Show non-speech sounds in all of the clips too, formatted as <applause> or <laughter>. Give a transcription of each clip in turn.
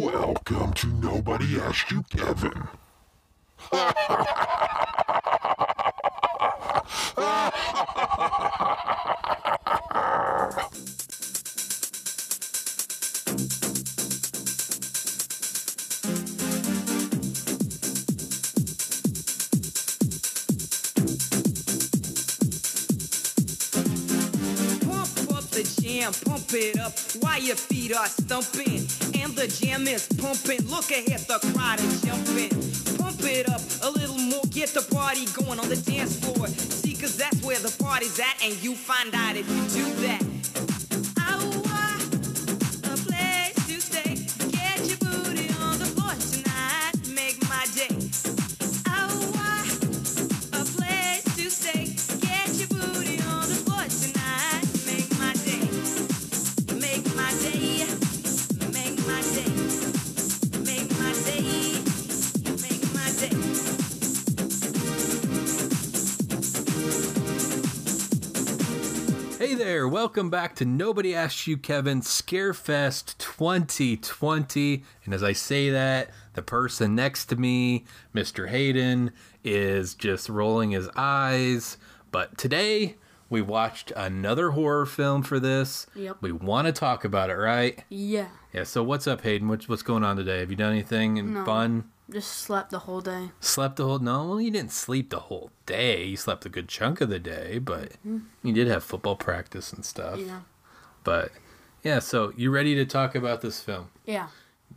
Welcome to Nobody Asked You, Kevin. Pump up the jam, pump it up while your feet are stumping. The jam is pumping. Look ahead, the crowd is jumping. Pump it up a little more, get the party going on the dance floor. See, cause that's where the party's at, and you find out if you do that. Hey there, welcome back to Nobody Asked You Kevin Scarefest 2020. And as I say that, the person next to me, Mr. Hayden, is just rolling his eyes. But today, we watched another horror film for this. Yep. We want to talk about it, right? Yeah, Yeah, so what's up, Hayden? What's, what's going on today? Have you done anything No. fun? Just slept the whole day. Slept the whole no, well you didn't sleep the whole day. You slept a good chunk of the day, but mm-hmm. you did have football practice and stuff. Yeah. But yeah, so you ready to talk about this film? Yeah.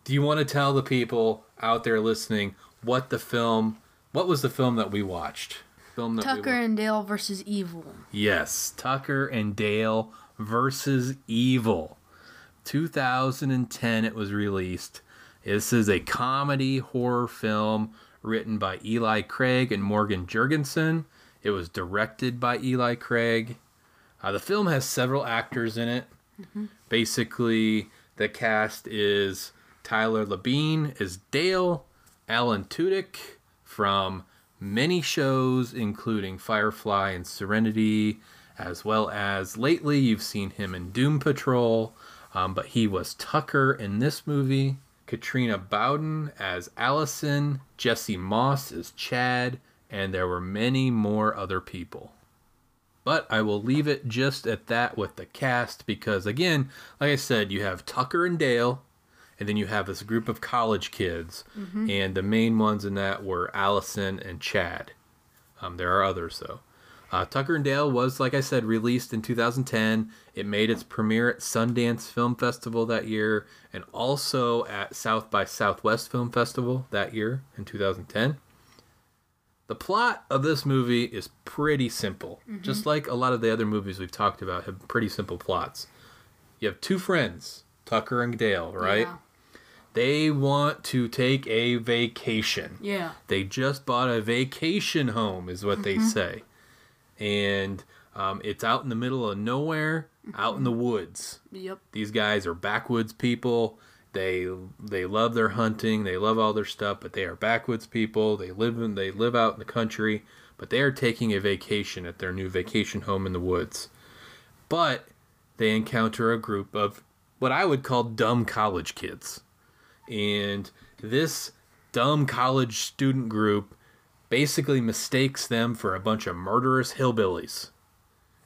Do you want to tell the people out there listening what the film what was the film that we watched? Film that we Tucker wa- and Dale versus Evil. Yes, Tucker and Dale versus Evil. 2010 it was released. This is a comedy horror film written by Eli Craig and Morgan Jurgenson. It was directed by Eli Craig. Uh, the film has several actors in it. Basically, the cast is Tyler Labine as Dale, Alan Tudyk from many shows, including Firefly and Serenity, as well as lately you've seen him in Doom Patrol. Um, but he was Tucker in this movie. Katrina Bowden as Allison, Jesse Moss as Chad, and there were many more other people. But I will leave it just at that with the cast because, again, like I said, you have Tucker and Dale, and then you have this group of college kids, and the main ones in that were Allison and Chad. Um, there are others though. Uh, Tucker and Dale was, like I said, released in 2010. It made its premiere at Sundance Film Festival that year, and also at South by Southwest Film Festival that year in 2010. The plot of this movie is pretty simple. Just like a lot of the other movies we've talked about have pretty simple plots. You have two friends, Tucker and Dale, right? Yeah. They want to take a vacation. Yeah. They just bought a vacation home, is what they say. And um, it's out in the middle of nowhere, out in the woods. Yep. These guys are backwoods people. They they love their hunting. They love all their stuff, but they are backwoods people. They live in they live out in the country, but they are taking a vacation at their new vacation home in the woods. But they encounter a group of what I would call dumb college kids. And this dumb college student group basically mistakes them for a bunch of murderous hillbillies.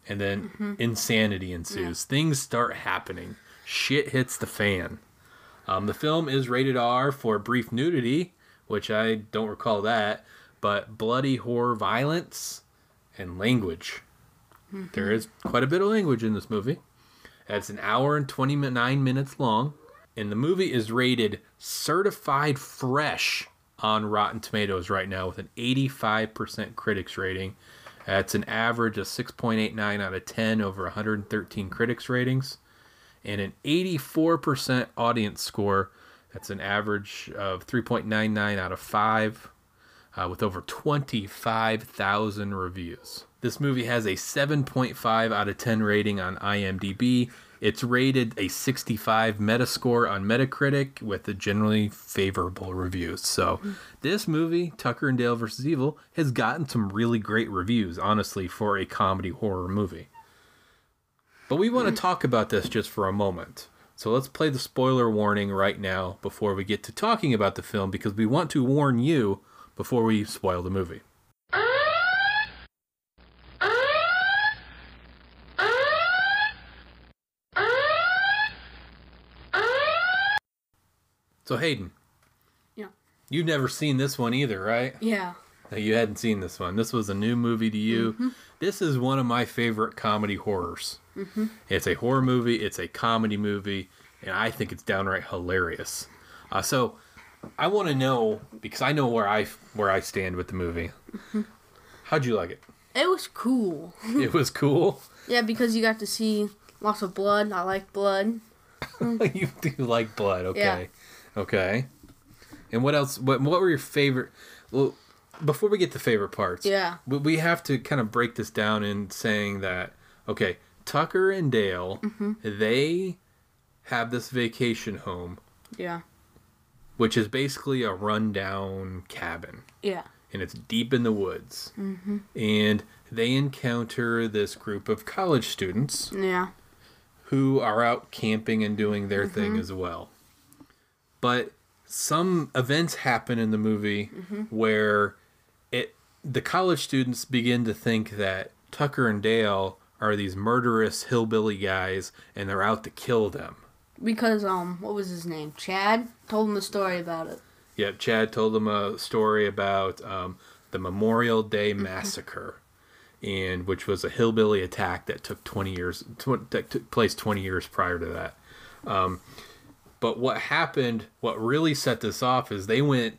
And then insanity ensues. Things start happening. Shit hits the fan. Um, the film is rated R for brief nudity, which I don't recall that, but bloody horror violence and language. There is quite a bit of language in this movie. It's an hour and 29 minutes long, and the movie is rated certified fresh on Rotten Tomatoes right now with an 85% critics rating. That's an average of 6.89 out of 10 over 113 critics ratings and an 84% audience score. That's an average of 3.99 out of 5 uh, with over 25,000 reviews. This movie has a 7.5 out of 10 rating on IMDb. It's rated a 65 Metascore on Metacritic with a generally favorable reviews. So, this movie, Tucker and Dale vs. Evil, has gotten some really great reviews, honestly, for a comedy horror movie. But we want to talk about this just for a moment. So let's play the spoiler warning right now before we get to talking about the film because we want to warn you before we spoil the movie. So Hayden, Yeah. you've never seen this one either, right? Yeah. No, you hadn't seen this one. This was a new movie to you. Mm-hmm. This is one of my favorite comedy horrors. Mm-hmm. It's a horror movie. It's a comedy movie, and I think it's downright hilarious. Uh, so, I want to know because I know where I where I stand with the movie. Mm-hmm. How'd you like it? It was cool. <laughs> It was cool. Yeah, because you got to see lots of blood. I like blood. <laughs> Mm. you do like blood, okay? Okay. And what else? What what were your favorite? Well, before we get to favorite parts, Yeah. we- we have to kind of break this down in saying that okay, Tucker and Dale, Mm-hmm. they have this vacation home, Yeah. which is basically a rundown cabin, Yeah. and it's deep in the woods, mm-hmm. and they encounter this group of college students Yeah. who are out camping and doing their thing as well. But some events happen in the movie where it the college students begin to think that Tucker and Dale are these murderous hillbilly guys and they're out to kill them. Because um, what was his name? Chad told them the story about it. Yep, Chad told them a story about um, the Memorial Day massacre, and which was a hillbilly attack that took twenty years tw- that took place twenty years prior to that. Um, but what happened? What really set this off is they went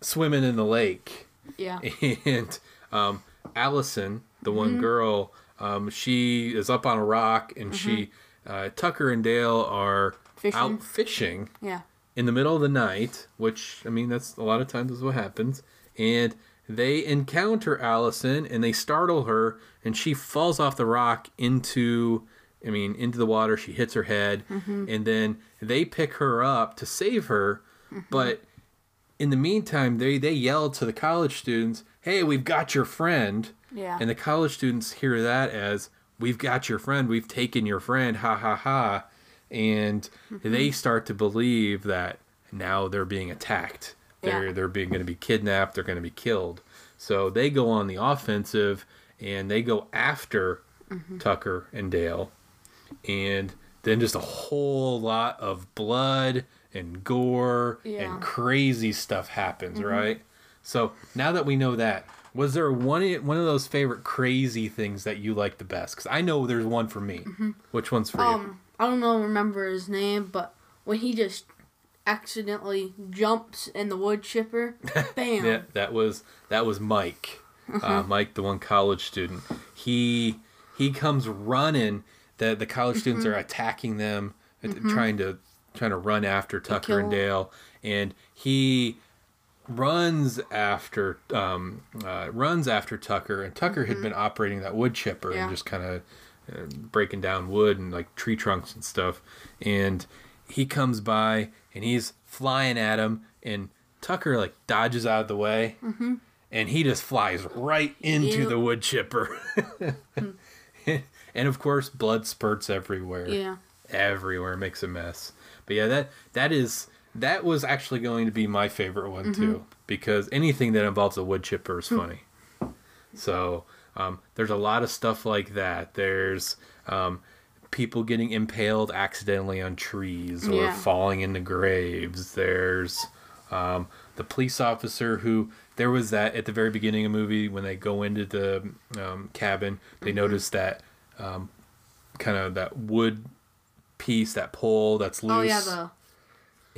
swimming in the lake, Yeah. <laughs> and um, Allison, the one girl, um, she is up on a rock, and she uh, Tucker and Dale are Fishing. out fishing Yeah. in the middle of the night, which I mean that's a lot of times is what happens, and they encounter Allison and they startle her and she falls off the rock into I mean into the water, she hits her head mm-hmm. and then they pick her up to save her, mm-hmm. but in the meantime they they yell to the college students, "Hey, we've got your friend." Yeah. And the college students hear that as we've got your friend, we've taken your friend, ha ha ha. And mm-hmm. they start to believe that now they're being attacked. They're Yeah. they're being going to be kidnapped, they're going to be killed. So they go on the offensive and they go after Tucker and Dale. And then just a whole lot of blood and gore Yeah. and crazy stuff happens, right? So now that we know that, was there one one of those favorite crazy things that you like the best? Because I know there's one for me. Which one's for you? Um, I don't know, remember his name, but when he just accidentally jumps in the wood chipper, <laughs> bam. Yeah, that was that was Mike. Uh, Mike, the one college student. He he comes running. The the college students are attacking them, uh, trying to trying to run after Tucker and Dale, and he runs after um, uh, runs after Tucker, and Tucker had been operating that wood chipper Yeah. and just kind of uh, breaking down wood and like tree trunks and stuff. And he comes by and he's flying at him, and Tucker like dodges out of the way, and he just flies right into Ew. the wood chipper. <laughs> <laughs> and of course, blood spurts everywhere. Yeah. everywhere. Makes a mess. But yeah that that is that was actually going to be my favorite one too because anything that involves a wood chipper is funny. So um, there's a lot of stuff like that. There's um, people getting impaled accidentally on trees or Yeah. falling into graves. There's um, the police officer who there was that at the very beginning of the movie when they go into the um, cabin. They notice that um, kind of that wood piece that pole that's loose Oh yeah, the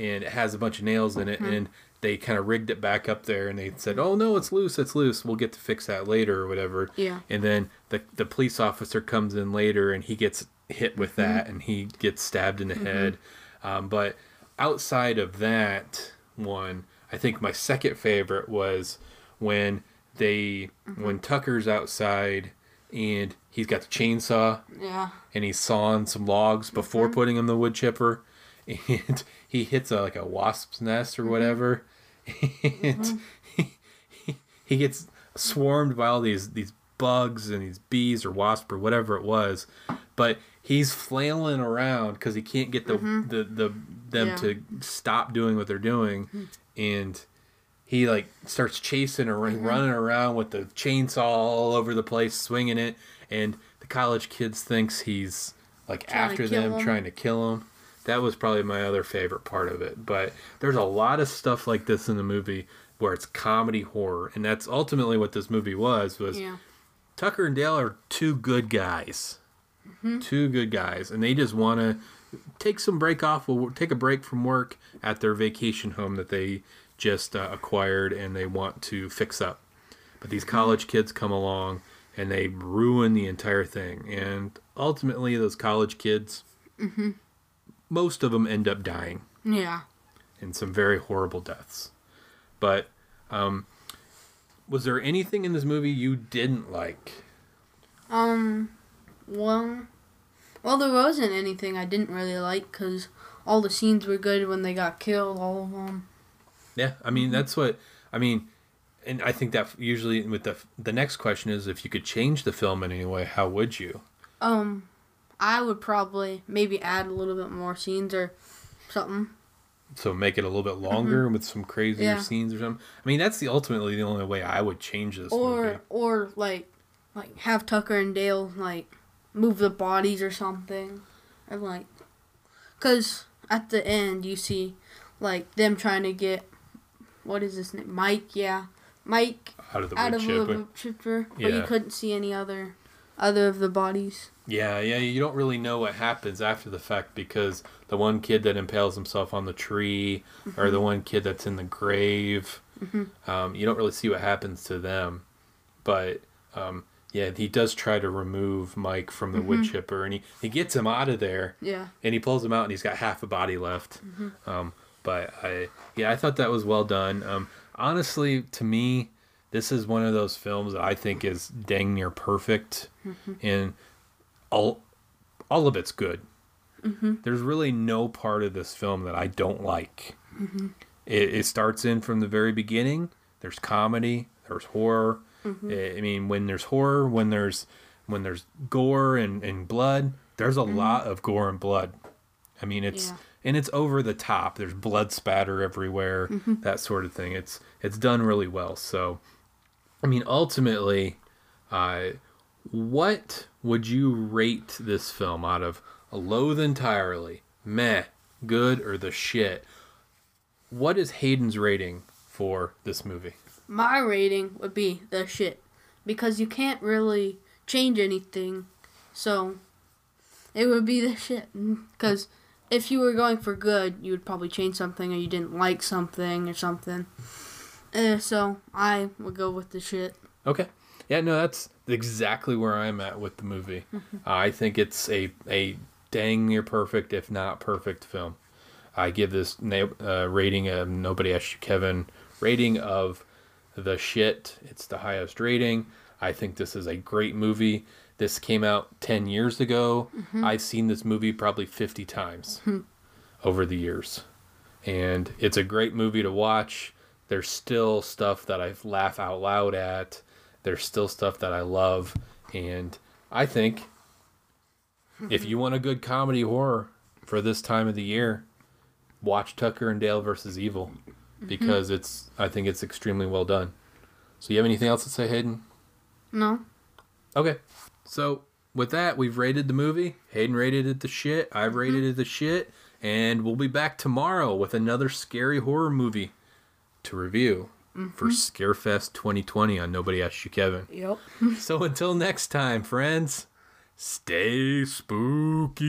and it has a bunch of nails in it and they kind of rigged it back up there and they said oh no it's loose it's loose we'll get to fix that later or whatever. Yeah. and then the, the police officer comes in later and he gets hit with that and he gets stabbed in the head. Um, but outside of that one i think my second favorite was when they when tucker's outside and he's got the chainsaw. Yeah. and he's sawing some logs before putting them in the wood chipper. And <laughs> he hits a, like a wasp's nest or mm-hmm. whatever. <laughs> And he, mm-hmm. <laughs> he gets swarmed by all these these bugs and these bees or wasp or whatever it was. But he's flailing around because he can't get the, mm-hmm. the the them Yeah. to stop doing what they're doing, and he like starts chasing or mm-hmm. running around with the chainsaw all over the place, swinging it, and the college kids thinks he's like Trying after them, him. trying to kill him. That was probably my other favorite part of it. But there's a lot of stuff like this in the movie where it's comedy horror, and that's ultimately what this movie was. Was Yeah. Tucker and Dale are two good guys, mm-hmm. two good guys, and they just want to take some break off. We'll take a break from work at their vacation home that they just uh, acquired, and they want to fix up. But these college kids come along and they ruin the entire thing, and ultimately, those college kids, most of them end up dying Yeah. in some very horrible deaths. But um, was there anything in this movie you didn't like? Um, well, well, there wasn't anything I didn't really like because all the scenes were good when they got killed, all of them. Yeah, I mean that's what I mean, and I think that usually with the the next question is if you could change the film in any way, how would you? Um, I would probably maybe add a little bit more scenes or something. So make it a little bit longer with some crazier Mm-hmm. Yeah. scenes or something. I mean that's the ultimately the only way I would change this or movie. or like like have Tucker and Dale like move the bodies or something, or like, cause at the end you see like them trying to get what is his name? Mike yeah. Mike Out of the out wood of the chipper, but you couldn't see any other other of the bodies. Yeah, yeah, you don't really know what happens after the fact because the one kid that impales himself on the tree, or the one kid that's in the grave, um, you don't really see what happens to them. But um, yeah, he does try to remove Mike from the wood mm-hmm. chipper, and he, he gets him out of there, Yeah. and he pulls him out, and he's got half a body left. Mm-hmm. Um, but I, yeah, I thought that was well done. Um, honestly, to me, this is one of those films that I think is dang near perfect, mm-hmm. and all all of it's good. There's really no part of this film that I don't like. It, it starts in from the very beginning. There's comedy. There's horror. I I mean, when there's horror, when there's when there's gore and, and blood, there's a mm-hmm. lot of gore and blood. I mean, it's Yeah. and it's over the top. There's blood spatter everywhere, mm-hmm. that sort of thing. It's it's done really well. So, I mean, ultimately, uh, what would you rate this film out of a loathe entirely, meh, good, or the shit? What is Hayden's rating for this movie? My rating would be the shit because you can't really change anything. So it would be the shit <laughs> because if you were going for good, you would probably change something or you didn't like something or something. Uh, so I would go with the shit. Okay. Yeah, no, that's exactly where I'm at with the movie. <laughs> I think it's a a dang near perfect, if not perfect, film. I give this na- uh, rating of nobody asked you, Kevin. Rating of the shit. It's the highest rating. I think this is a great movie. This came out ten years ago. Mm-hmm. I've seen this movie probably fifty times mm-hmm. over the years, and it's a great movie to watch. There's still stuff that I laugh out loud at. There's still stuff that I love, and I think if you want a good comedy horror for this time of the year, watch Tucker and Dale versus Evil Mm-hmm. because it's I think it's extremely well done. So you have anything else to say, Hayden? No? Okay. So with that, we've rated the movie. Hayden rated it the shit. I've mm-hmm. rated it the shit. And we'll be back tomorrow with another scary horror movie to review mm-hmm. for Scarefest 2020 on Nobody Asked You Kevin. Yep. <laughs> So until next time, friends, stay spooky.